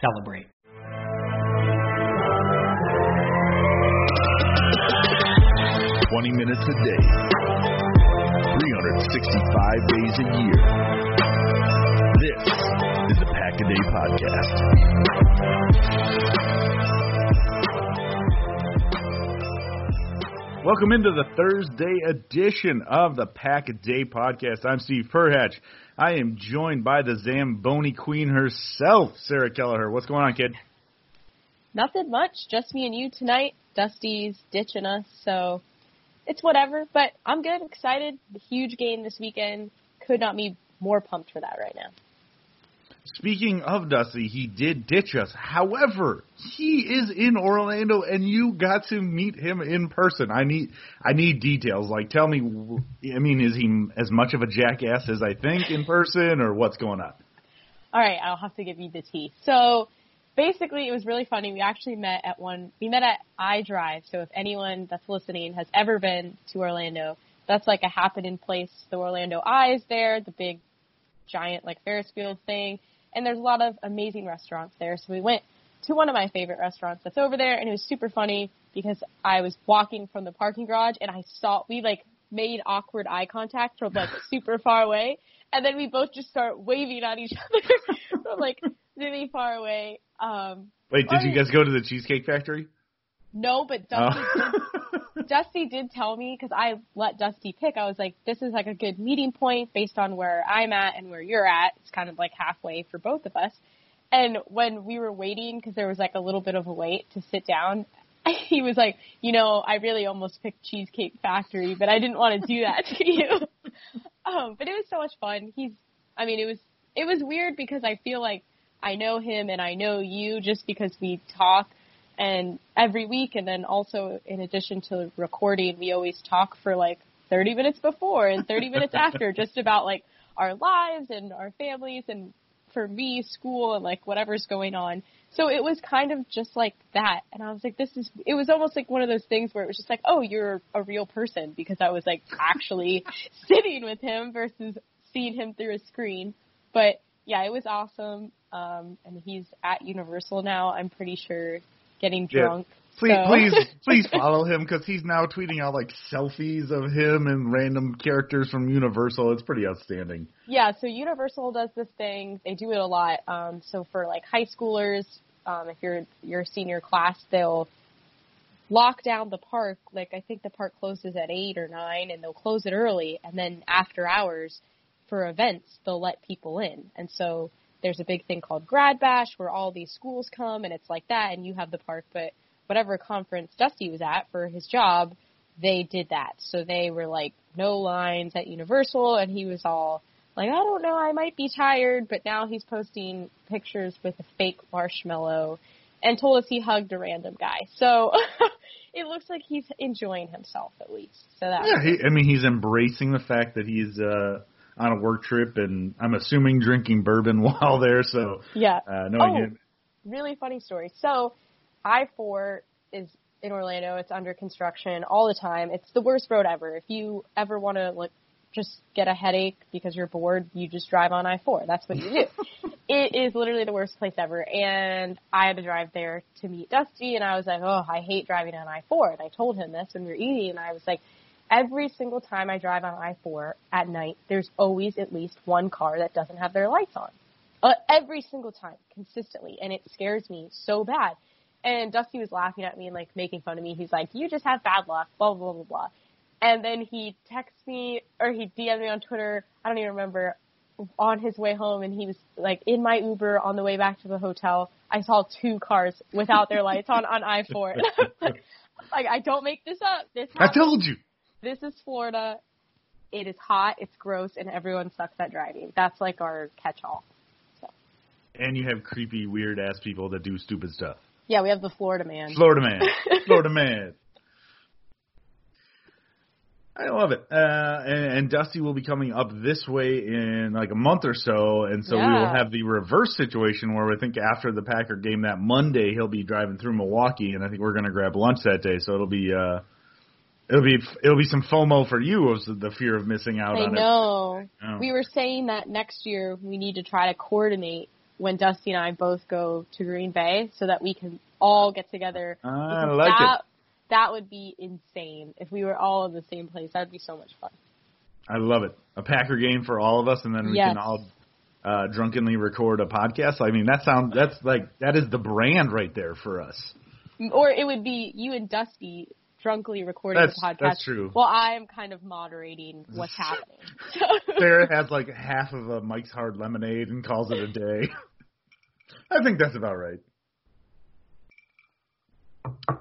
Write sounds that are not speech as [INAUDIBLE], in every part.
celebrate. Twenty minutes a day, 365 days a year. This is the Pack a Day Podcast. Welcome into the Thursday edition of the Pack a Day Podcast. I'm Steve Perhatch. I am joined by the Zamboni Queen herself, Sarah Kelleher. What's going on, kid? Nothing much. Just me and you tonight. Dusty's ditching us, so it's whatever. But I'm good, excited. Huge game this weekend. Could not be more pumped for that right now. Speaking of Dusty, he did ditch us. However, he is in Orlando, and you got to meet him in person. I need, I need details. Like, tell me. I mean, is he as much of a jackass as I think in person, or what's going on? All right, I'll have to give you the tea. So basically, it was really funny. We actually met at one. We met at iDrive. So if anyone that's listening has ever been to Orlando, that's like a happening place. The Orlando Eye is there, the big, giant like Ferris wheel thing, and there's a lot of amazing restaurants there. So we went to one of my favorite restaurants that's over there, and it was super funny because I was walking from the parking garage and I saw we like made awkward eye contact from like [LAUGHS] super far away, and then we both just start waving at each [LAUGHS] other from like really far away. Um, Wait, did you guys go to the Cheesecake Factory? No, but Dusty, Oh. Dusty did tell me because I let Dusty pick. I was like, this is like a good meeting point based on where I'm at and where you're at. It's kind of like halfway for both of us. And when we were waiting, because there was like a little bit of a wait to sit down, [LAUGHS] he was like, you know, I really almost picked Cheesecake Factory, but I didn't want to do that to you. [LAUGHS] um, but it was so much fun. He's, I mean, it was it was weird because I feel like I know him and I know you just because we talk and every week and then also in addition to recording we always talk for like 30 minutes before and 30 minutes [LAUGHS] after just about like our lives and our families and for me school and like whatever's going on. So it was kind of just like that and i was like this is it was almost like one of those things where it was just like oh you're a real person because i was like actually [LAUGHS] sitting with him versus seeing him through a screen. But yeah it was awesome um and he's at universal now i'm pretty sure getting Yeah. Please, So- please, [LAUGHS] please follow him because he's now tweeting out like selfies of him and random characters from Universal. It's pretty outstanding. Yeah, so Universal does this thing. They do it a lot. Um, so for like high schoolers, um, if you're you're senior class, they'll lock down the park. Like I think the park closes at eight or nine, and they'll close it early. And then after hours, for events, they'll let people in. And so there's a big thing called Grad Bash where all these schools come and it's like that and you have the park, but whatever conference Dusty was at for his job, they did that. So they were like no lines at Universal and he was all like, I don't know, I might be tired, but now he's posting pictures with a fake marshmallow and told us he hugged a random guy. So [LAUGHS] it looks like he's enjoying himself at least. So that yeah, he, I mean he's embracing the fact that he's uh on a work trip and I'm assuming drinking bourbon [LAUGHS] while there. So yeah, uh, no, oh, really funny story. So I four is in Orlando. It's under construction all the time. It's the worst road ever. If you ever want to like just get a headache because you're bored, you just drive on I-4. That's what you do. [LAUGHS] it is literally the worst place ever. And I had to drive there to meet Dusty and I was like, oh, I hate driving on I-4. And I told him this when we were eating and I was like, every single time I drive on I-4 at night, there's always at least one car that doesn't have their lights on. Uh, every single time, consistently. And it scares me so bad. And Dusty was laughing at me and like making fun of me. He's like, you just have bad luck, blah, blah, blah, blah. And then he texts me or he DM'd me on Twitter. I don't even remember on his way home and he was like in my Uber on the way back to the hotel. I saw two cars without their lights on on I-4. like, [LAUGHS] like, I don't make this up. This I told you. This is Florida. It is hot, it's gross, and everyone sucks at driving. That's like our catch-all. So. And you have creepy, weird ass people that do stupid stuff. Yeah, we have the Florida man. Florida man. [LAUGHS] Florida man. I love it. Uh, and, and Dusty will be coming up this way in like a month or so, and so Yeah. we will have the reverse situation where I think after the Packer game that Monday he'll be driving through Milwaukee, and I think we're going to grab lunch that day. So it'll be uh, it'll be it'll be some FOMO for you of the fear of missing out I on know. it. Oh. We were saying that next year we need to try to coordinate when Dusty and I both go to Green Bay so that we can all get together. I like that, it. That would be insane if we were all in the same place. That would be so much fun. I love it. A Packer game for all of us, and then we Yes. can all uh, drunkenly record a podcast. I mean, that sounds that's like that is the brand right there for us. Or it would be you and Dusty drunkly recording That's- the podcast. that's true. Well, I'm kind of moderating what's happening. [LAUGHS] Sarah has like half of a Mike's Hard Lemonade and calls it a day. [LAUGHS] I think that's about right.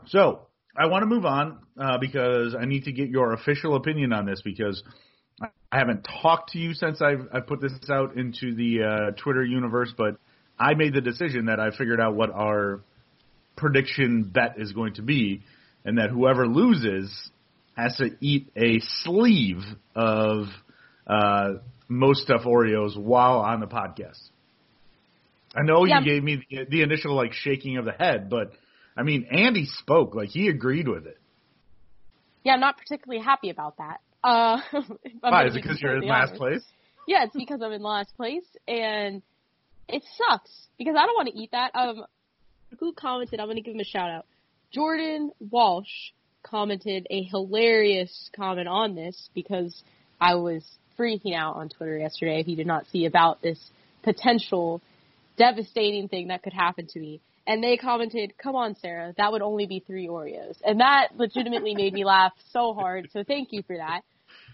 So I want to move on uh, because I need to get your official opinion on this because I haven't talked to you since I've, I put this out into the uh, Twitter universe, but I made the decision that I figured out what our prediction bet is going to be, and that whoever loses has to eat a sleeve of uh, Most Stuf Oreos while on the podcast. I know Yeah. you gave me the, the initial like shaking of the head, but I mean Andy spoke like he agreed with it. yeah, I'm not particularly happy about that. Uh, [LAUGHS] Why is it because you're in completely last honest. place? Yeah, it's because I'm in last place, and it sucks because I don't want to eat that. Um, who commented? I'm going to give him a shout out. Jordan Walsh commented a hilarious comment on this because I was freaking out on Twitter yesterday. If you did not see about this potential devastating thing that could happen to me. And they commented, come on, Sarah, that would only be three Oreos. And that legitimately made me [LAUGHS] laugh so hard. So thank you for that.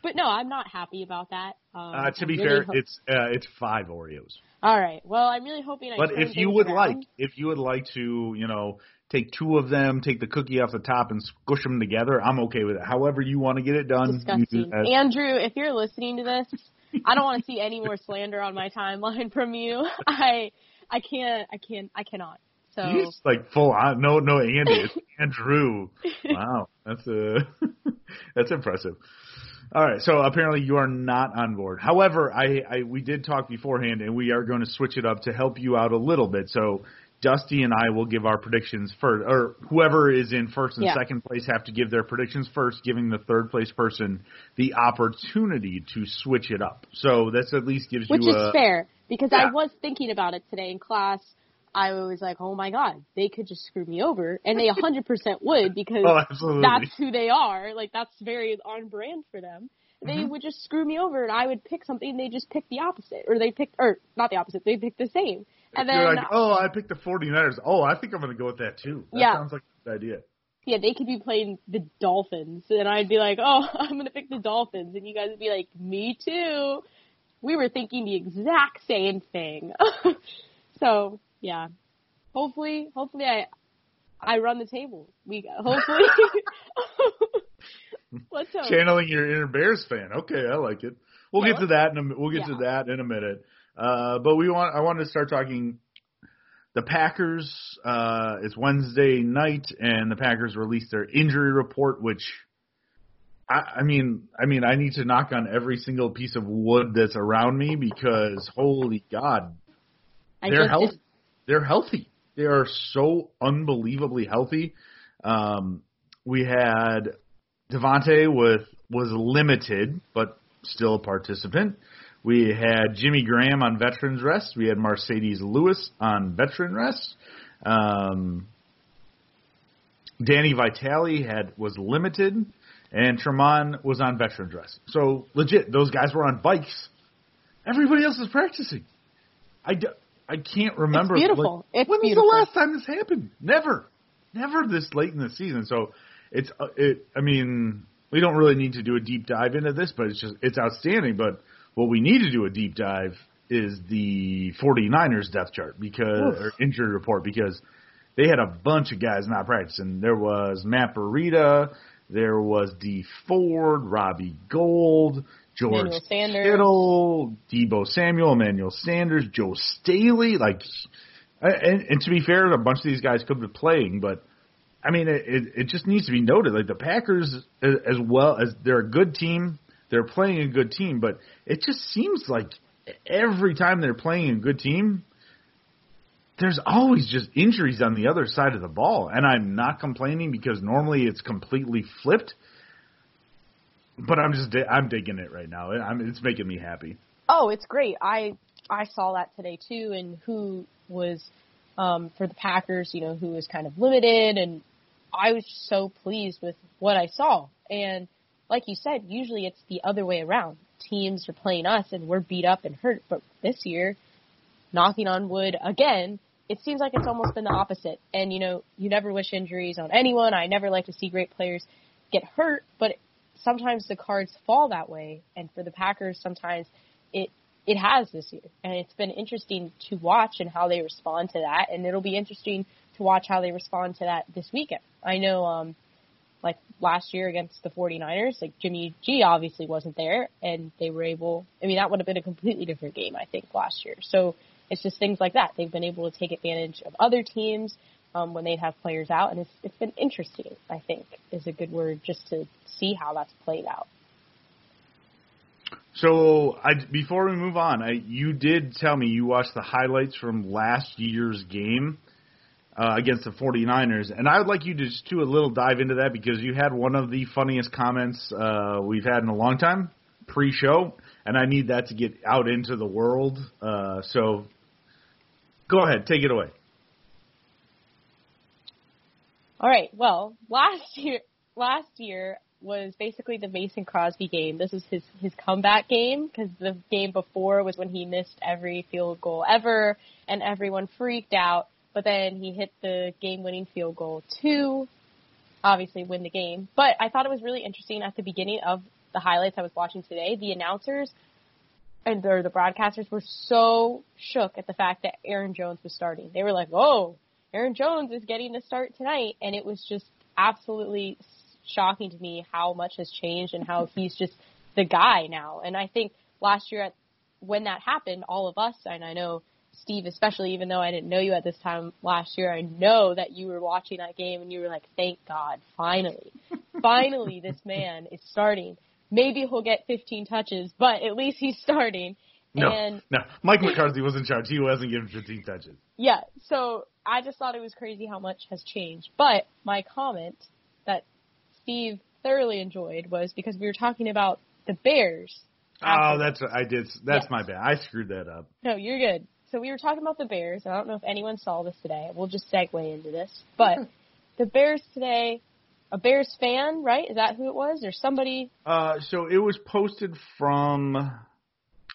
But no, I'm not happy about that. Um, Uh, to be really fair, hope- it's uh, it's five Oreos. all right. Well, I'm really hoping I. But if you would around. like, if you would like to, you know, take two of them, take the cookie off the top, and squish them together, I'm okay with it. However you want to get it done, you do Andrew, if you're listening to this, I don't want to see any more [LAUGHS] slander on my timeline from you. I I can't I can't I cannot. So He's like full on. No, no, Andy. It's [LAUGHS] Andrew. Wow, that's uh [LAUGHS] that's impressive. All right, so apparently you are not on board. However, I, I we did talk beforehand, and we are going to switch it up to help you out a little bit. So Dusty and I will give our predictions first, or whoever is in first and Yeah. second place have to give their predictions first, giving the third place person the opportunity to switch it up. So this at least gives which you which is a fair because Yeah. I was thinking about it today in class. I was like, oh my god, they could just screw me over, and they 100% [LAUGHS] would because Oh, that's who they are. Like that's very on brand for them. They Mm-hmm. would just screw me over, and I would pick something. They just pick the opposite, or they picked, or not the opposite. They picked the same. And then You're like, oh, I picked the 49ers. Oh, I think I'm going to go with that too. That Yeah. sounds like a good idea. yeah, they could be playing the Dolphins, and I'd be like, oh, [LAUGHS] I'm gonna pick the Dolphins, and you guys would be like, me too. we were thinking the exact same thing. [LAUGHS] so yeah, hopefully, hopefully I I run the table. We hopefully. [LAUGHS] Let's hope. Channeling your inner Bears fan. Okay, I like it. We'll Yeah, get to that in a we'll get to that in a minute. Uh, but we want I wanted to start talking. The Packers. Uh, it's Wednesday night, and the Packers released their injury report, which. I, I mean, I mean, I need to knock on every single piece of wood that's around me because holy God, I they're healthy. did- They're healthy. They are so unbelievably healthy. Um, we had Davante with was limited, but still a participant. We had Jimmy Graham on veterans rest. We had Marcedes Lewis on veteran rest. Um, Danny Vitale had was limited, and Tramon was on veterans rest. So legit, those guys were on bikes. Everybody else is practicing. I, d- I can't remember. It's beautiful. like, It's when beautiful. was the last time this happened? Never, never this late in the season. So it's uh, it. I mean, we don't really need to do a deep dive into this, but it's just it's outstanding. But what we need to do a deep dive is the 49ers depth chart because or injury report because they had a bunch of guys not practicing. There was Matt Breida, there was Dee Ford, Robbie Gould, George Sanders. Kittle, Deebo Samuel, Emmanuel Sanders, Joe Staley. Like, and, and to be fair, a bunch of these guys could be playing, but I mean, it, it, just needs to be noted. Like the Packers, as well as they're a good team, they're playing a good team, but it just seems like every time they're playing a good team, there's always just injuries on the other side of the ball. And I'm not complaining because normally it's completely flipped. But I'm just I'm digging it right now. I'm, it's making me happy. Oh, it's great. I I saw that today too, and who was um, for the Packers, you know, who was kind of limited, and I was so pleased with what I saw. And like you said, usually it's the other way around. Teams are playing us, and we're beat up and hurt. But this year, knocking on wood again, it seems like it's almost been the opposite. And you know, you never wish injuries on anyone. I never like to see great players get hurt, but sometimes the cards fall that way. And for the Packers, sometimes it it has this year, and it's been interesting to watch and how they respond to that. And it'll be interesting to watch how they respond to that this weekend. I know, um, like last year against the 49ers, like Jimmy G obviously wasn't there, and they were able. I mean, that would have been a completely different game, I think, last year. So it's just things like that. They've been able to take advantage of other teams um, when they'd have players out, and it's it's been interesting. I think is a good word just to see how that's played out. So I, before we move on, I, you did tell me you watched the highlights from last year's game uh, against the 49ers, and I would like you to just do a little dive into that because you had one of the funniest comments uh, we've had in a long time pre-show, and I need that to get out into the world. Uh, so go ahead, take it away. All right. Well, last year, last year was basically the Mason Crosby game. This is his his comeback game because the game before was when he missed every field goal ever, and everyone freaked out. But then he hit the game-winning field goal to obviously win the game. But I thought it was really interesting at the beginning of the highlights I was watching today. The announcers and the, the broadcasters were so shook at the fact that Aaron Jones was starting. They were like, "Oh, Aaron Jones is getting the start tonight," and it was just absolutely shocking to me how much has changed and how he's just the guy now. And I think last year, at, when that happened, all of us, and I know Steve especially, even though I didn't know you at this time last year, I know that you were watching that game and you were like, "Thank God, finally, [LAUGHS] finally, this man is starting." Maybe he'll get 15 touches, but at least he's starting. No, And no, Mike McCarthy was in charge. He wasn't given 15 touches. yeah, so I just thought it was crazy how much has changed. But my comment that Steve thoroughly enjoyed was because we were talking about the Bears. Oh, that's I did. That's Yes. my bad. I screwed that up. No, you're good. So we were talking about the Bears, and I don't know if anyone saw this today. We'll just segue into this. But [LAUGHS] the Bears today, a Bears fan, right? Is that who it was? Or somebody? Uh, so it was posted from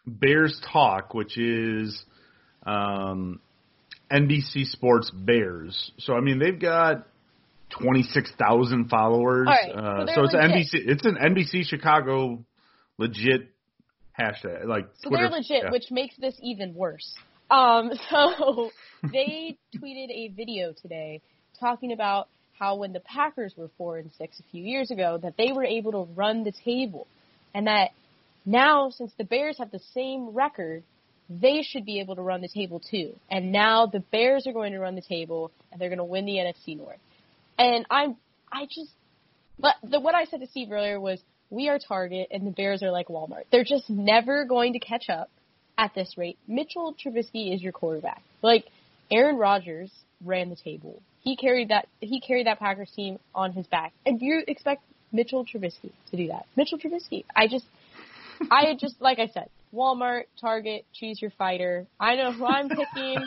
Bears Talk, which is um, NBC Sports Bears. So I mean, they've got twenty six thousand followers. All right, so uh, they're so it's legit. NBC. It's an NBC Chicago legit hashtag like So Twitter. they're legit, yeah. which makes this even worse. Um, [LAUGHS] so [LAUGHS] they tweeted a video today talking about how when the Packers were four and six a few years ago, that they were able to run the table, and that now since the Bears have the same record, they should be able to run the table too. And now the Bears are going to run the table, and they're going to win the NFC North. And I'm, I just, but the what I said to Steve earlier was, we are Target, and the Bears are like Walmart. They're just never going to catch up at this rate. Mitchell Trubisky is your quarterback. Like Aaron Rodgers ran the table. He carried that he carried that Packers team on his back. And you expect Mitchell Trubisky to do that. Mitchell Trubisky. I just I just like I said, Walmart, Target, choose your fighter. I know who I'm picking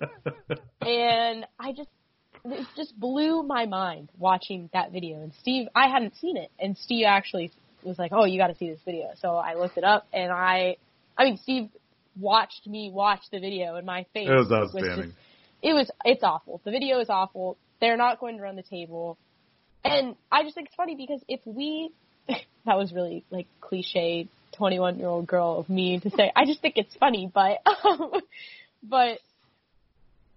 [LAUGHS] and I just it just blew my mind watching that video. And Steve, I hadn't seen it, and Steve actually was like, "Oh, you got to see this video." So I looked it up, and I, I mean, Steve watched me watch the video, and my face It was just- outstanding. it was it's awful. The video is awful. They're not going to run the table, and I just think it's funny because if we, [LAUGHS] that was really like cliche, twenty one year old girl of me to say. I just think it's funny, but um, [LAUGHS] but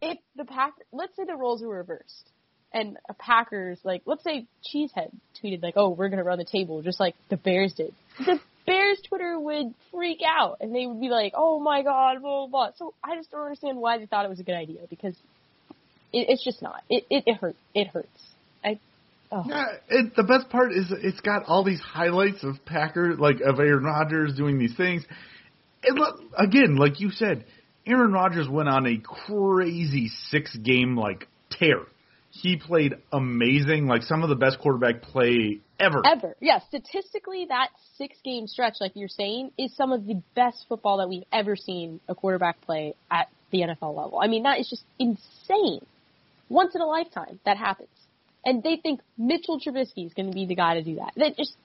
if the pack, let's say the roles were reversed, and a Packers like let's say Cheesehead tweeted like, oh, we're gonna run the table just like the Bears did. The Bears Twitter would freak out and they would be like, oh my god, blah blah blah. So I just don't understand why they thought it was a good idea because it, it's just not. It it, it hurt. It hurts. I. Oh. Yeah, it, the best part is it's got all these highlights of Packer, like of Aaron Rodgers doing these things. And look, again, like you said, Aaron Rodgers went on a crazy six game like tear. He played amazing, like some of the best quarterback play ever. Ever. Yeah, statistically, that six game stretch, like you're saying, is some of the best football that we've ever seen a quarterback play at the NFL level. I mean, that is just insane. Once in a lifetime, that happens. And they think Mitchell Trubisky is going to be the guy to do that. That just.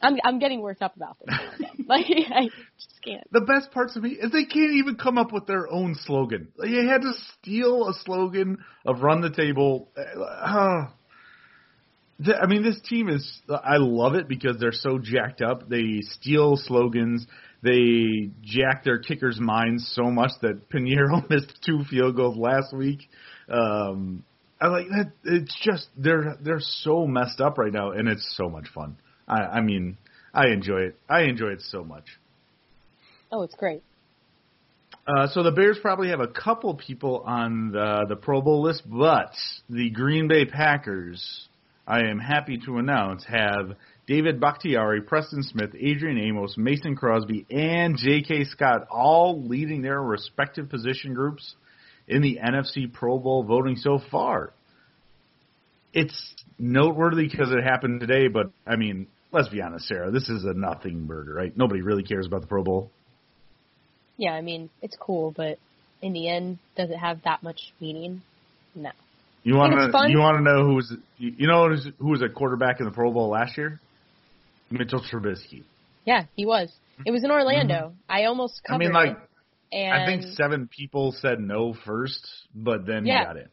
I'm I'm getting worked up about this. [LAUGHS] like I just can't. The best parts of me is they can't even come up with their own slogan. They had to steal a slogan of "Run the Table." Uh, [SIGHS] I mean, this team is. I love it because they're so jacked up. They steal slogans. They jack their kickers' minds so much that Pineiro [LAUGHS] missed two field goals last week. Um, I like that. It's just they're they're so messed up right now, and it's so much fun. I, I mean, I enjoy it. I enjoy it so much. Oh, it's great. Uh, so the Bears probably have a couple people on the, the Pro Bowl list, but the Green Bay Packers, I am happy to announce, have David Bakhtiari, Preston Smith, Adrian Amos, Mason Crosby, and J.K. Scott all leading their respective position groups in the NFC Pro Bowl voting so far. It's noteworthy because it happened today, but I mean, let's be honest, Sarah, this is a nothing burger, right? Nobody really cares about the Pro Bowl. Yeah, I mean, it's cool, but in the end, does it have that much meaning? No. You want to you want to know who was you know who was a quarterback in the Pro Bowl last year? Mitchell Trubisky. Yeah, he was. It was in Orlando. I almost Mm-hmm. I covered mean, like it. I think seven people said no first, but then Yeah. he got in.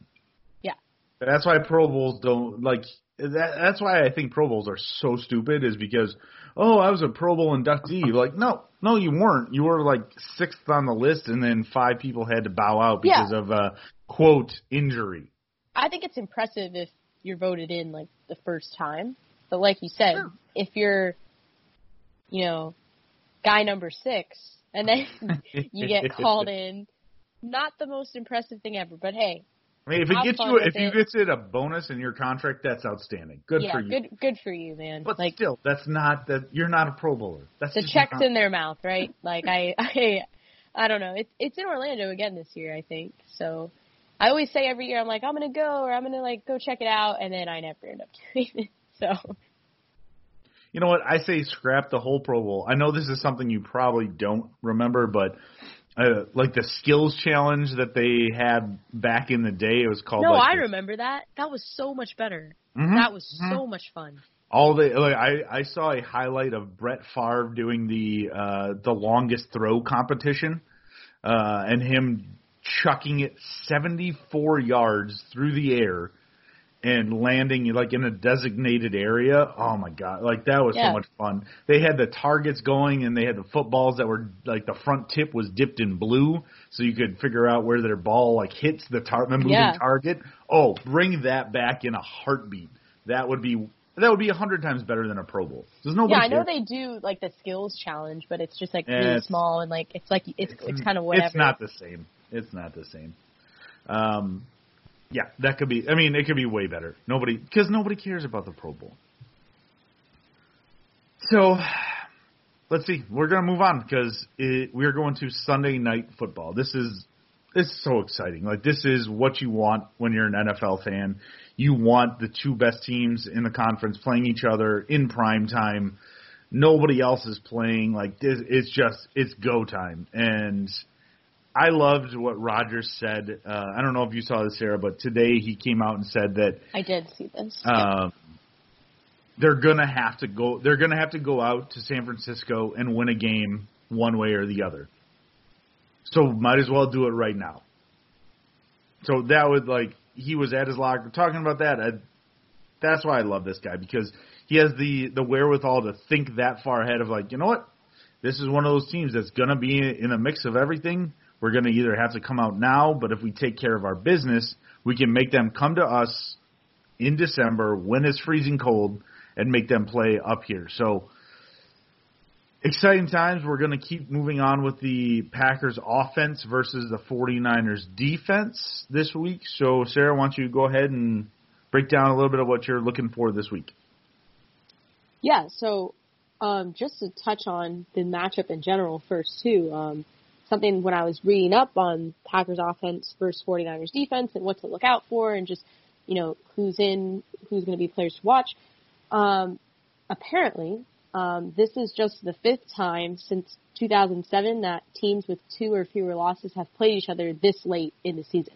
Yeah. That's why Pro Bowls don't like that. That's why I think Pro Bowls are so stupid. Is because oh, I was a Pro Bowl inductee. [LAUGHS] Like no, no, you weren't. You were like sixth on the list, and then five people had to bow out Yeah. because of a quote injury. I think it's impressive if you're voted in like the first time. But like you said, Sure. if you're, you know, guy number six, and then [LAUGHS] [LAUGHS] you get called in, not the most impressive thing ever. But hey, I mean, if it Have gets you, if you it. gets it a bonus in your contract, that's outstanding. Good yeah, for you. good good for you, man. But like still, that's not that. You're not a Pro Bowler. That's the check's in their mouth, right? Like I, [LAUGHS] I, I don't know. It's it's in Orlando again this year, I think. So I always say every year, I'm like, I'm gonna go or I'm gonna like go check it out, and then I never end up [LAUGHS] doing it. So You know what? I say scrap the whole Pro Bowl. I know this is something you probably don't remember, but uh, like the skills challenge that they had back in the day, it was called. no, like I the- remember that. That was so much better. Mhm, That was mhm. so much fun. all the like I I saw a highlight of Brett Favre doing the uh the longest throw competition uh and him chucking it 74 yards through the air and landing like in a designated area. Oh my god, like that was Yeah. so much fun. They had the targets going and they had the footballs that were like the front tip was dipped in blue so you could figure out where their ball like hits the tar- the moving Yeah. target. Oh, bring that back in a heartbeat. That would be that would be a hundred times better than a Pro Bowl. There's no. Yeah, I know cares. they do like the skills challenge, but it's just like Yeah, really it's- small and like it's like it's it's, kind of whatever. It's not the same. It's not the same. Um, yeah, that could be. I mean, it could be way better. Nobody, because nobody cares about the Pro Bowl. So, let's see. We're gonna move on because we're going to Sunday night football. This is is so exciting. Like this is what you want when you're an NFL fan. You want the two best teams in the conference playing each other in prime time. Nobody else is playing. Like it's just it's go time. And I loved what Rodgers said. Uh, I don't know if you saw this, Sarah, but today he came out and said that I did see this. um, they're gonna have to go. They're gonna have to go out to San Francisco and win a game one way or the other. So might as well do it right now. So that would like he was at his locker talking about that. I, that's why I love this guy because he has the the wherewithal to think that far ahead of like you know what this is one of those teams that's gonna be in a mix of everything. We're gonna either have to come out now, but if we take care of our business, we can make them come to us in December when it's freezing cold and make them play up here. So exciting times. We're going to keep moving on with the Packers offense versus the 49ers defense this week. So Sarah, why don't you go ahead and break down a little bit of what you're looking for this week? Yeah, so um, just to touch on the matchup in general first too, um, something when I was reading up on Packers offense versus 49ers defense and what to look out for and just, you know, who's in, who's going to be players to watch. Um, apparently, um, this is just the fifth time since 2007 that teams with two or fewer losses have played each other this late in the season.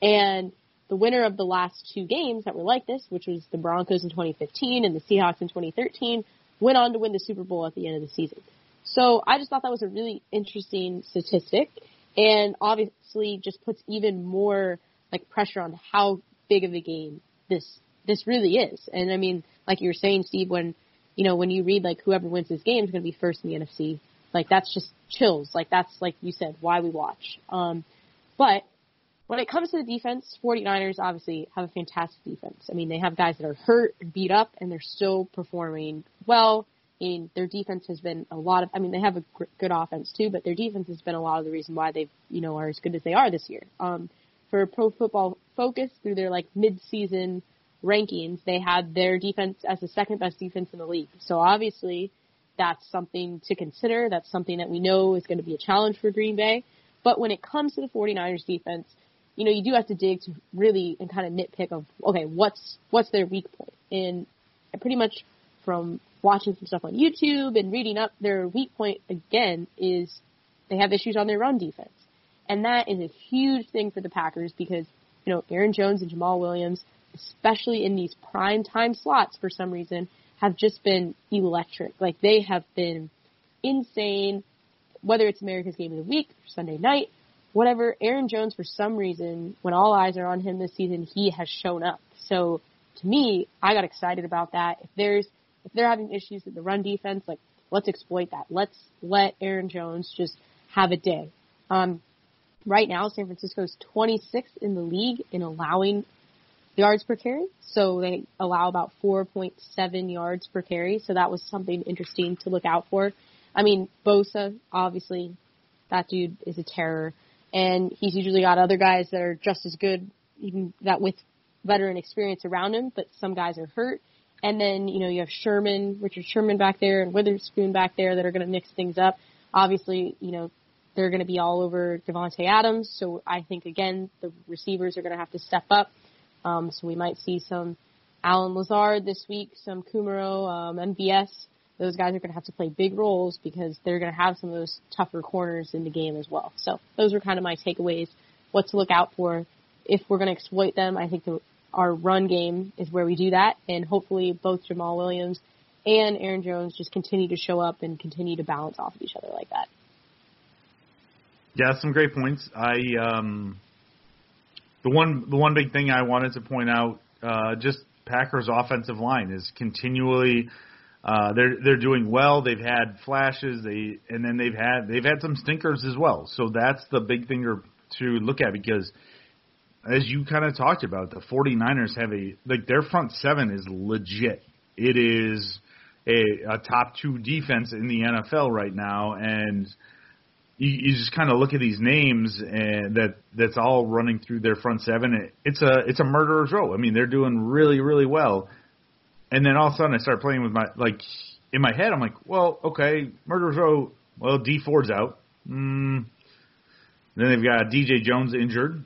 And the winner of the last two games that were like this, which was the Broncos in 2015 and the Seahawks in 2013, went on to win the Super Bowl at the end of the season. So I just thought that was a really interesting statistic and obviously just puts even more like pressure on how big of a game this this really is. And I mean, like you were saying, Steve, when you know, when you read like whoever wins this game is going to be first in the NFC, like that's just chills. Like that's like you said, why we watch. Um, but when it comes to the defense, 49ers obviously have a fantastic defense. I mean, they have guys that are hurt and beat up, and they're still performing well. And their defense has been a lot of. I mean, they have a gr- good offense too, but their defense has been a lot of the reason why they, you know, are as good as they are this year. Um, for Pro Football Focus, through their like mid-season rankings, they had their defense as the second best defense in the league. So obviously, that's something to consider. That's something that we know is going to be a challenge for Green Bay. But when it comes to the 49ers defense, you know, you do have to dig to really and kind of nitpick of, okay, what's, what's their weak point? And pretty much from watching some stuff on YouTube and reading up, their weak point again is they have issues on their run defense. And that is a huge thing for the Packers because, you know, Aaron Jones and Jamaal Williams, especially in these prime time slots for some reason, have just been electric. Like they have been insane, whether it's America's Game of the Week, Sunday night, whatever. Aaron Jones, for some reason, when all eyes are on him this season, he has shown up. So to me, I got excited about that. If there's if they're having issues with the run defense, like let's exploit that. Let's let Aaron Jones just have a day. Um, right now, San Francisco's 26th in the league in allowing yards per carry. So they allow about 4.7 yards per carry. So that was something interesting to look out for. I mean, Bosa, obviously, that dude is a terror. And he's usually got other guys that are just as good, even that with veteran experience around him, but some guys are hurt. And then, you know, you have Sherman, Richard Sherman back there and Witherspoon back there that are going to mix things up. Obviously, you know, they're going to be all over Davante Adams. So I think, again, the receivers are going to have to step up. Um, so we might see some Allen Lazard this week, some Kumerow, um, MVS. Those guys are going to have to play big roles because they're going to have some of those tougher corners in the game as well. So those are kind of my takeaways. What to look out for if we're going to exploit them. I think the, our run game is where we do that, and hopefully both Jamaal Williams and Aaron Jones just continue to show up and continue to balance off of each other like that. Yeah, some great points. I um, the one the one big thing I wanted to point out uh, just Packers offensive line is continually uh, they're they're doing well. They've had flashes, they and then they've had they've had some stinkers as well. So that's the big thing to to look at because as you kind of talked about, the 49ers have a like their front seven is legit. It is a, a top two defense in the NFL right now, and you, you just kind of look at these names and that that's all running through their front seven. It, it's a it's a murderer's row. I mean, they're doing really really well, and then all of a sudden I start playing with my like in my head. I'm like, well, okay, murderer's row. Well, Dee Ford's out. Mm. Then they've got DJ Jones injured.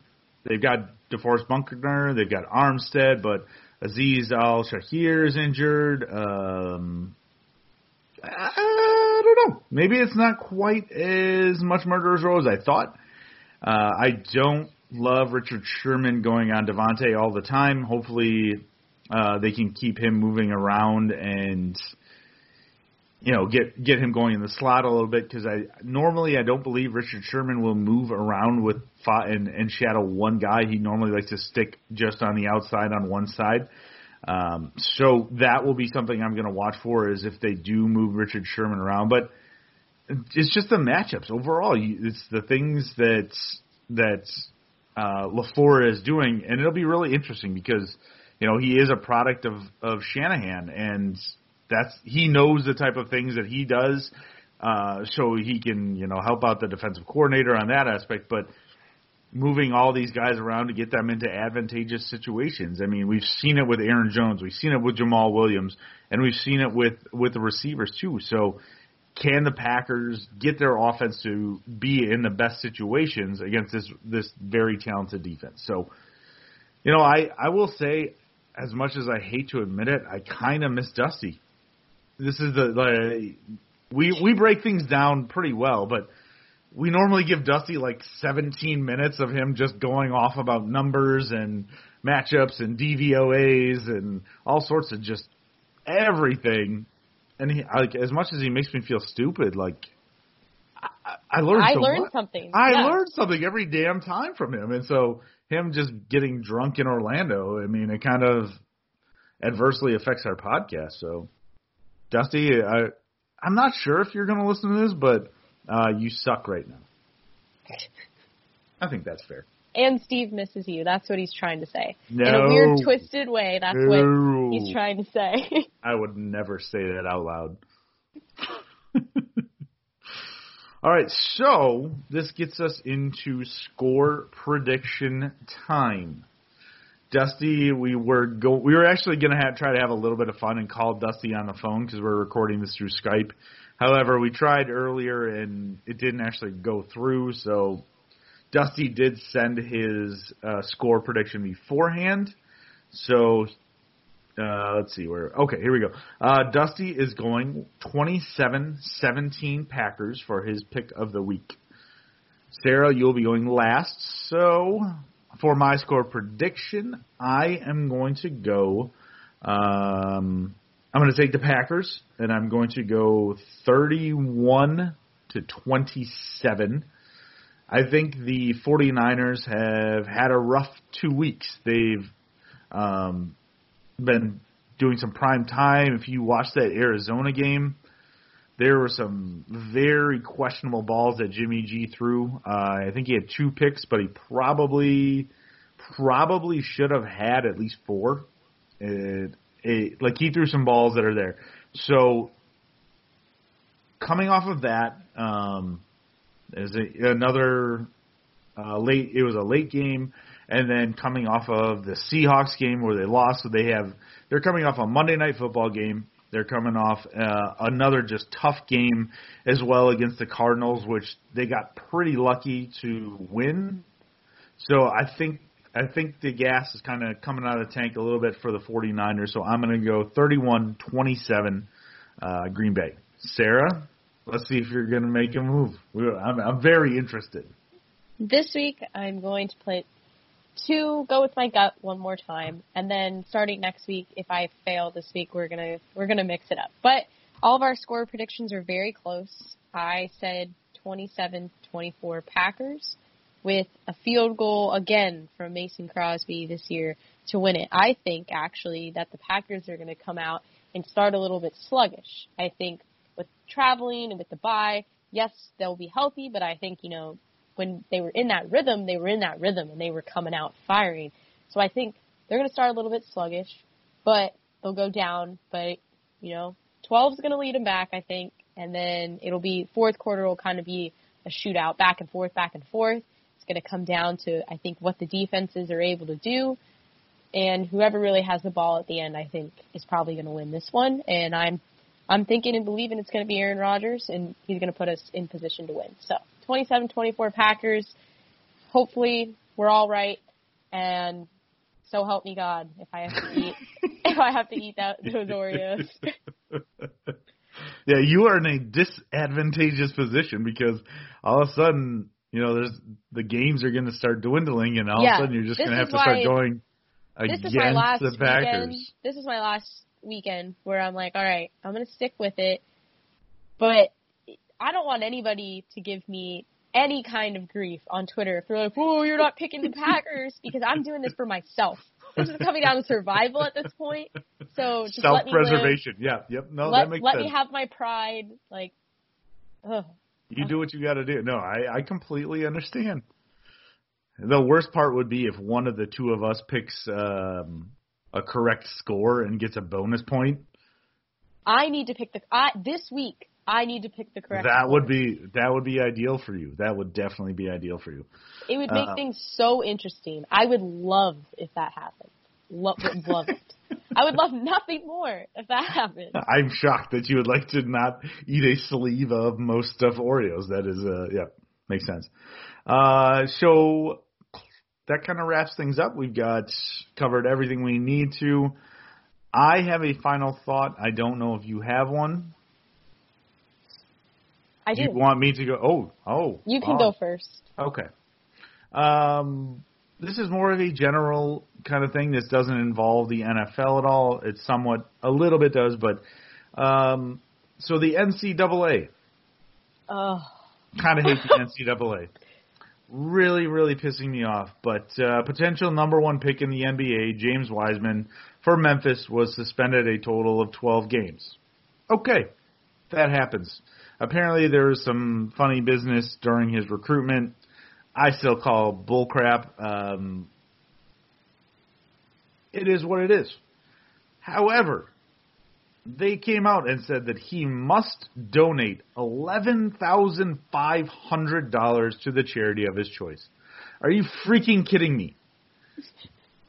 They've got DeForest Buckner. They've got Armstead, but Azeez Al-Shaair is injured. Um, I don't know. Maybe it's not quite as much murderer's row as I thought. Uh, I don't love Richard Sherman going on Davante all the time. Hopefully, uh, they can keep him moving around and you know get get him going in the slot a little bit because I normally I don't believe Richard Sherman will move around with and and shadow one guy. He normally likes to stick just on the outside on one side. Um, so that will be something I'm going to watch for is if they do move Richard Sherman around. But it's just the matchups overall. It's the things that that uh, LaFleur is doing, and it'll be really interesting because you know he is a product of of Shanahan, and that's he knows the type of things that he does, uh, so he can you know help out the defensive coordinator on that aspect, but moving all these guys around to get them into advantageous situations. I mean, we've seen it with Aaron Jones, we've seen it with Jamaal Williams, and we've seen it with with the receivers too. So, can the Packers get their offense to be in the best situations against this this very talented defense? So, you know, I I will say, as much as I hate to admit it, I kind of miss Dusty. This is the like, we we break things down pretty well, but we normally give Dusty like 17 minutes of him just going off about numbers and matchups and DVOAs and all sorts of just everything. And he, like as much as he makes me feel stupid, like I, I learned. I so learned much. something. I yeah. learned something every damn time from him, and so him just getting drunk in Orlando. I mean, it kind of adversely affects our podcast. So, Dusty, I I'm not sure if you're going to listen to this, but uh, you suck right now. [LAUGHS] I think that's fair. And Steve misses you. That's what he's trying to say. No. In a weird, twisted way, that's No. what he's trying to say. [LAUGHS] I would never say that out loud. [LAUGHS] All right, so this gets us into score prediction time. Dusty, we were go we were actually going to have try to have a little bit of fun and call Dusty on the phone because we're recording this through Skype. However, we tried earlier and it didn't actually go through, so Dusty did send his uh, score prediction beforehand. So uh, let's see where. Okay, here we go. Uh, Dusty is going 27-17 Packers for his pick of the week. Sarah, you'll be going last. So for my score prediction, I am going to go. Um, I'm going to take the Packers, and I'm going to go 31 to 27. I think the 49ers have had a rough two weeks. They've um, been doing some prime time. If you watch that Arizona game, there were some very questionable balls that Jimmy G threw. Uh, I think he had two picks, but he probably probably should have had at least four. It, it, like he threw some balls that are there. So coming off of that, um, there's a, another uh, late. It was a late game, and then coming off of the Seahawks game where they lost, so they have they're coming off a Monday night football game. They're coming off uh, another just tough game as well against the Cardinals, which they got pretty lucky to win. So I think I think the gas is kind of coming out of the tank a little bit for the 49ers. So I'm going to go 31-27 uh, Green Bay. Sarah, let's see if you're going to make a move. I'm, I'm very interested. this week, I'm going to play two, go with my gut one more time, and then starting next week, if I fail this week, we're gonna we're gonna mix it up. But all of our score predictions are very close. I said 27-24 Packers. with a field goal again from Mason Crosby this year to win it. I think actually that the Packers are going to come out and start a little bit sluggish. I think with traveling and with the bye, yes, they'll be healthy, but I think, you know, when they were in that rhythm, they were in that rhythm and they were coming out firing. So I think they're going to start a little bit sluggish, but they'll go down, but you know, 12 is going to lead them back, I think, and then it'll be fourth quarter will kind of be a shootout, back and forth, back and forth. It's going to come down to I think what the defenses are able to do, and whoever really has the ball at the end, I think, is probably going to win this one. And I'm I'm thinking and believing it's going to be Aaron Rodgers, and he's going to put us in position to win. So 27-24 Packers. Hopefully, we're all right, and so help me God if I have to eat [LAUGHS] if I have to eat that those Oreos. [LAUGHS] yeah, you are in a disadvantageous position because all of a sudden, you know, there's the games are going to start dwindling, and all Yeah, of a sudden you're just going to have to start going this against is my last the Packers. weekend. This is my last weekend where I'm like, all right, I'm gonna stick with it, but I don't want anybody to give me any kind of grief on Twitter if they're like, "Oh, you're not picking the Packers," because I'm doing this for myself. This is coming down to survival at this point. So just let me. Self-preservation. Yeah. Yep. No, let that makes let sense. me have my pride. Like, ugh. You do what you got to do. No, I, I completely understand. The worst part would be if one of the two of us picks um, a correct score and gets a bonus point. I need to pick the I, this week. I need to pick the correct. that would be that would be ideal for you. That would definitely be ideal for you. It would make uh, things so interesting. I would love if that happened. Love, love it. I would love nothing more if that happened. [LAUGHS] I'm shocked that you would like to not eat a sleeve of Most Stuf Oreos. That is, uh, yeah, makes sense. Uh, so that kind of wraps things up. We've got covered everything we need to. I have a final thought. I don't know if you have one. I do. You want me to go? Oh, oh. You can oh. go first. Okay. Um, this is more of a general kind of thing. This doesn't involve the NFL at all. It somewhat, a little bit does, but um, so the NCAA Oh, kind of hate the [LAUGHS] NCAA. Really, really pissing me off. But uh, potential number one pick in the NBA, James Wiseman for Memphis, was suspended a total of 12 games. Okay, that happens. Apparently, there was some funny business during his recruitment. I still call bullcrap. Um, it is what it is. However, they came out and said that he must donate eleven thousand five hundred dollars to the charity of his choice. Are you freaking kidding me?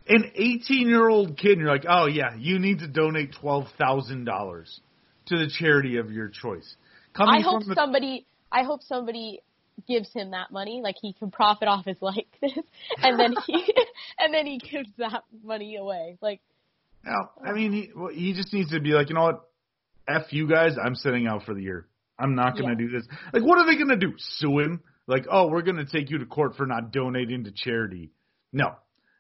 An eighteen-year-old kid, and you're like, oh yeah, you need to donate twelve thousand dollars to the charity of your choice. Coming I hope the, somebody. I hope somebody gives him that money, like he can profit off his [LAUGHS] likeness, and then he [LAUGHS] and then he gives that money away. Like, No, I mean, he, well, he just needs to be like, you know what? F you guys, I'm sitting out for the year. I'm not going to Yeah. do this. Like, what are they going to do? Sue him? Like, oh, we're going to take you to court for not donating to charity. No,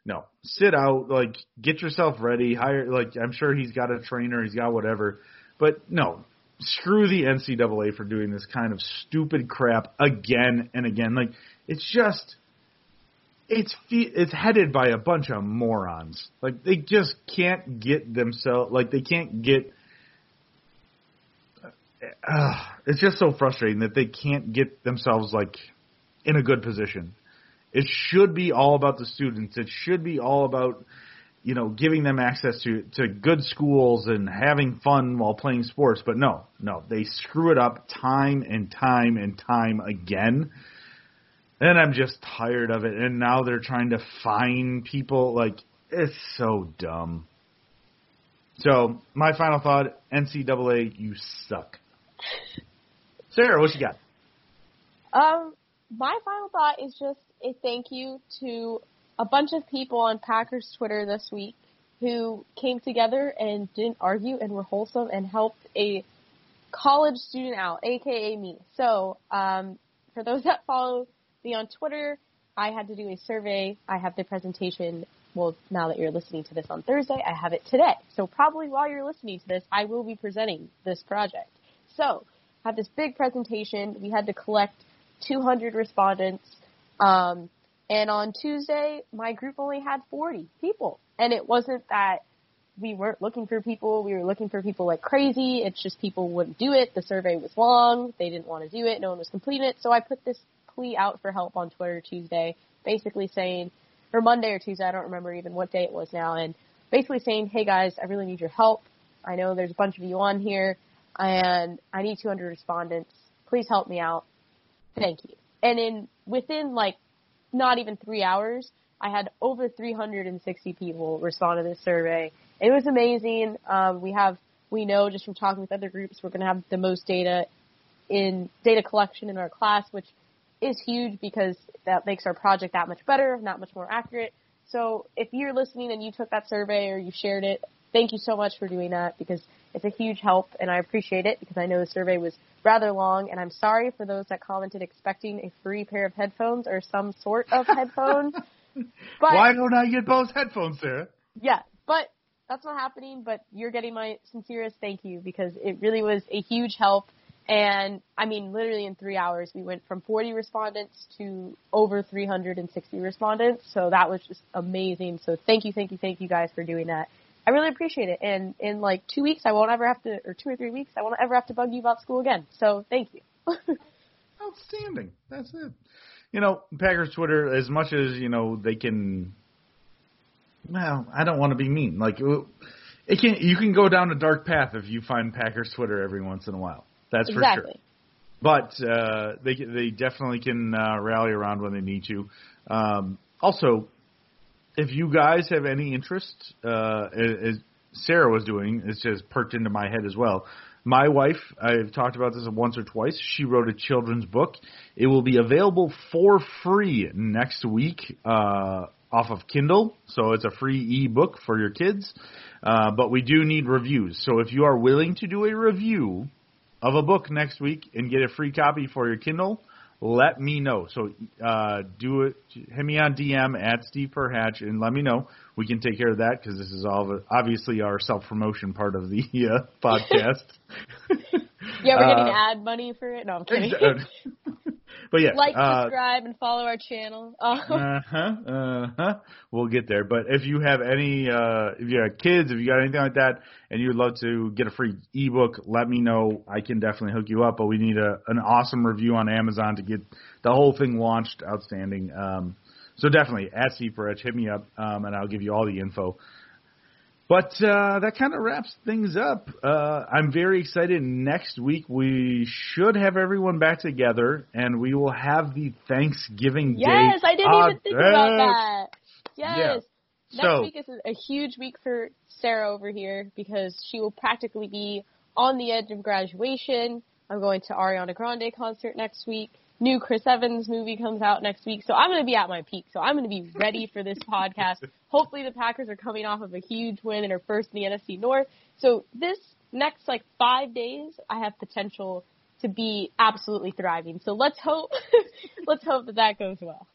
no. Sit out. Like, get yourself ready. Hire, like, I'm sure he's got a trainer. He's got whatever. But no, screw the NCAA for doing this kind of stupid crap again and again. Like, it's just, it's it's headed by a bunch of morons. Like they just can't get themselves like they can't get. Uh, it's just so frustrating that they can't get themselves like in a good position. It should be all about the students. It should be all about you know giving them access to to good schools and having fun while playing sports. But no, no, they screw it up time and time and time again. And I'm just tired of it. And now they're trying to fine people. Like, it's so dumb. So, my final thought NCAA, you suck. Sarah, what you got? um, my final thought is just a thank you to a bunch of people on Packers Twitter this week who came together and didn't argue and were wholesome and helped a college student out, aka me. So, um, for those [LAUGHS] that follow me on Twitter, I had to do a survey. I have the presentation. Well, now that you're listening to this on Thursday, I have it today. So probably while you're listening to this, I will be presenting this project. So, I have this big presentation. We had to collect 200 respondents. Um, And on Tuesday, my group only had 40 people. And it wasn't that we weren't looking for people. We were looking for people like crazy. It's just people wouldn't do it. The survey was long. They didn't want to do it. No one was completing it. So I put this plea out for help on Twitter Tuesday, basically saying, or Monday or Tuesday, I don't remember even what day it was now, and basically saying, hey guys, I really need your help. I know there's a bunch of you on here, and I need 200 respondents. Please help me out. Thank you. And in within like not even three hours, I had over 360 people respond to this survey. It was amazing. Um, we have, we know just from talking with other groups, we're going to have the most data in data collection in our class, which is huge because that makes our project that much better, not much more accurate. So if you're listening and you took that survey or you shared it, thank you so much for doing that because it's a huge help and I appreciate it because I know the survey was rather long and I'm sorry for those that commented expecting a free pair of headphones or some sort of [LAUGHS] headphones. But why don't I get Bose headphones, Sarah? Yeah, but that's not happening. But you're getting my sincerest thank you because it really was a huge help. And I mean, literally in three hours, we went from 40 respondents to over 360 respondents. So that was just amazing. So thank you, thank you, thank you guys for doing that. I really appreciate it. And in like two weeks, I won't ever have to, or two or three weeks, I won't ever have to bug you about school again. So thank you. [LAUGHS] Outstanding. That's it you know, Packers Twitter, as much as you know, they can. Well, I don't want to be mean. Like it can, you can go down a dark path if you find Packers Twitter every once in a while. That's exactly. for sure. But uh, they they definitely can uh, rally around when they need to. Um, also, if you guys have any interest, uh, as Sarah was doing, it's just perked into my head as well. My wife, I've talked about this once or twice. She wrote a children's book. It will be available for free next week uh, off of Kindle, so it's a free ebook for your kids. Uh, but we do need reviews. So if you are willing to do a review of a book next week and get a free copy for your Kindle, let me know. So uh, do it. Hit me on DM at Steve Perhatch and let me know. We can take care of that because this is all obviously our self promotion part of the uh, [LAUGHS] podcast. yeah, we're getting uh, ad money for it. No, I'm kidding. But yeah, like, uh, subscribe, and follow our channel. [LAUGHS] uh huh. Uh huh. We'll get there. But if you have any, uh, if you have kids, if you got anything like that, and you'd love to get a free ebook, let me know. I can definitely hook you up. But we need a an awesome review on Amazon to get the whole thing launched. Outstanding. Um, so definitely at Rich, hit me up, um, and I'll give you all the info. But uh, that kind of wraps things up. Uh, I'm very excited. Next week we should have everyone back together, and we will have the Thanksgiving yes, Day. Yes, I didn't even think about that. Yes. Yeah. Next so, week is a huge week for Sarah over here because she will practically be on the edge of graduation. I'm going to Ariana Grande concert next week new Chris Evans movie comes out next week. So I'm going to be at my peak. So I'm going to be ready for this podcast. [LAUGHS] Hopefully the Packers are coming off of a huge win and are first in the NFC North. So this next like five days, I have potential to be absolutely thriving. So let's hope, [LAUGHS] let's hope that that goes well.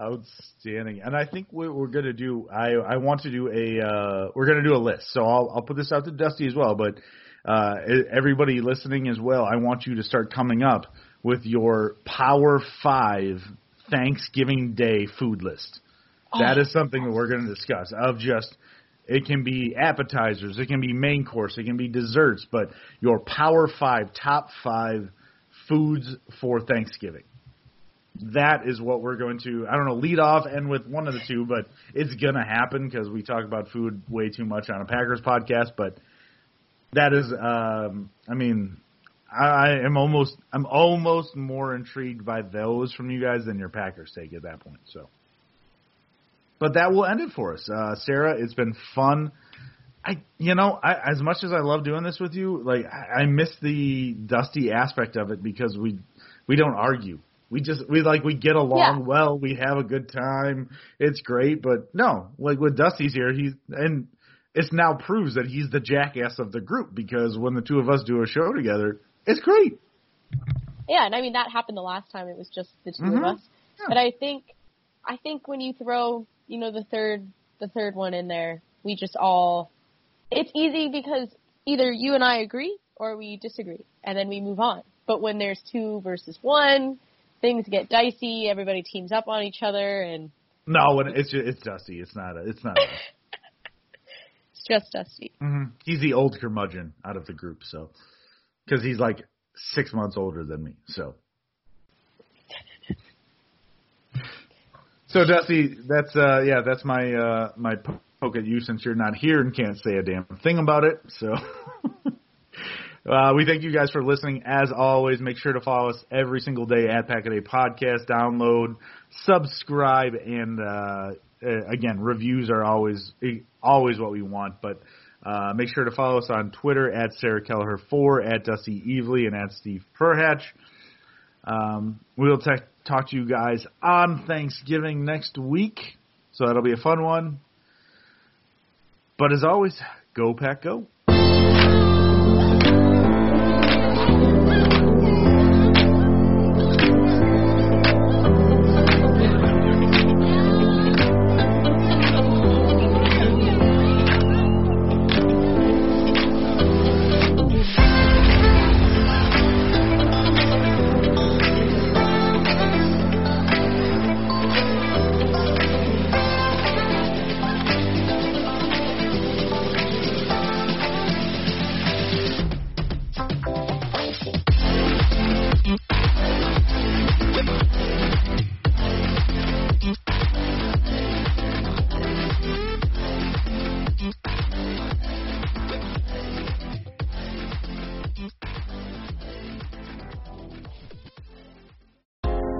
Outstanding. And I think what we're going to do, I, I want to do a, uh, we're going to do a list. So I'll, I'll put this out to Dusty as well, but, uh, everybody listening as well, I want you to start coming up with your Power Five Thanksgiving Day food list. Oh, that is something that we're going to discuss. Of just, it can be appetizers, it can be main course, it can be desserts, but your Power Five, top five foods for Thanksgiving. That is what we're going to, I don't know, lead off and with one of the two, but it's going to happen because we talk about food way too much on a Packers podcast. But that is, um, I mean, I am almost I'm almost more intrigued by those from you guys than your Packers take at that point. So, but that will end it for us, uh, Sarah. It's been fun. I you know I, as much as I love doing this with you, like I, I miss the dusty aspect of it because we we don't argue. We just we like we get along yeah. well. We have a good time. It's great, but no, like with Dusty's here, he's and it's now proves that he's the jackass of the group because when the two of us do a show together, it's great. Yeah, and I mean that happened the last time. It was just the 2 mm-hmm. of us. Yeah. But I think, I think when you throw, you know, the third, the third one in there, we just all, it's easy because either you and I agree or we disagree, and then we move on. But when there's two versus one, things get dicey. Everybody teams up on each other, and No, when it's just, it's Dusty. It's not. A, it's not. A, [LAUGHS] it's just Dusty. Mhm. He's the old curmudgeon out of the group, so because he's like six months older than me. So, so Dusty, that's uh yeah, that's my uh my poke at you since you're not here and can't say a damn thing about it. So. [LAUGHS] Uh, we thank you guys for listening. As always, make sure to follow us every single day at Pack a Day Podcast. Download, subscribe, and uh, uh, again, reviews are always always what we want. But uh, make sure to follow us on Twitter at Sarah Kelleher four, at Dusty Evely, and at Steve Perhatch. Um, we'll talk to you guys on Thanksgiving next week, so that'll be a fun one. But as always, go Pack Go.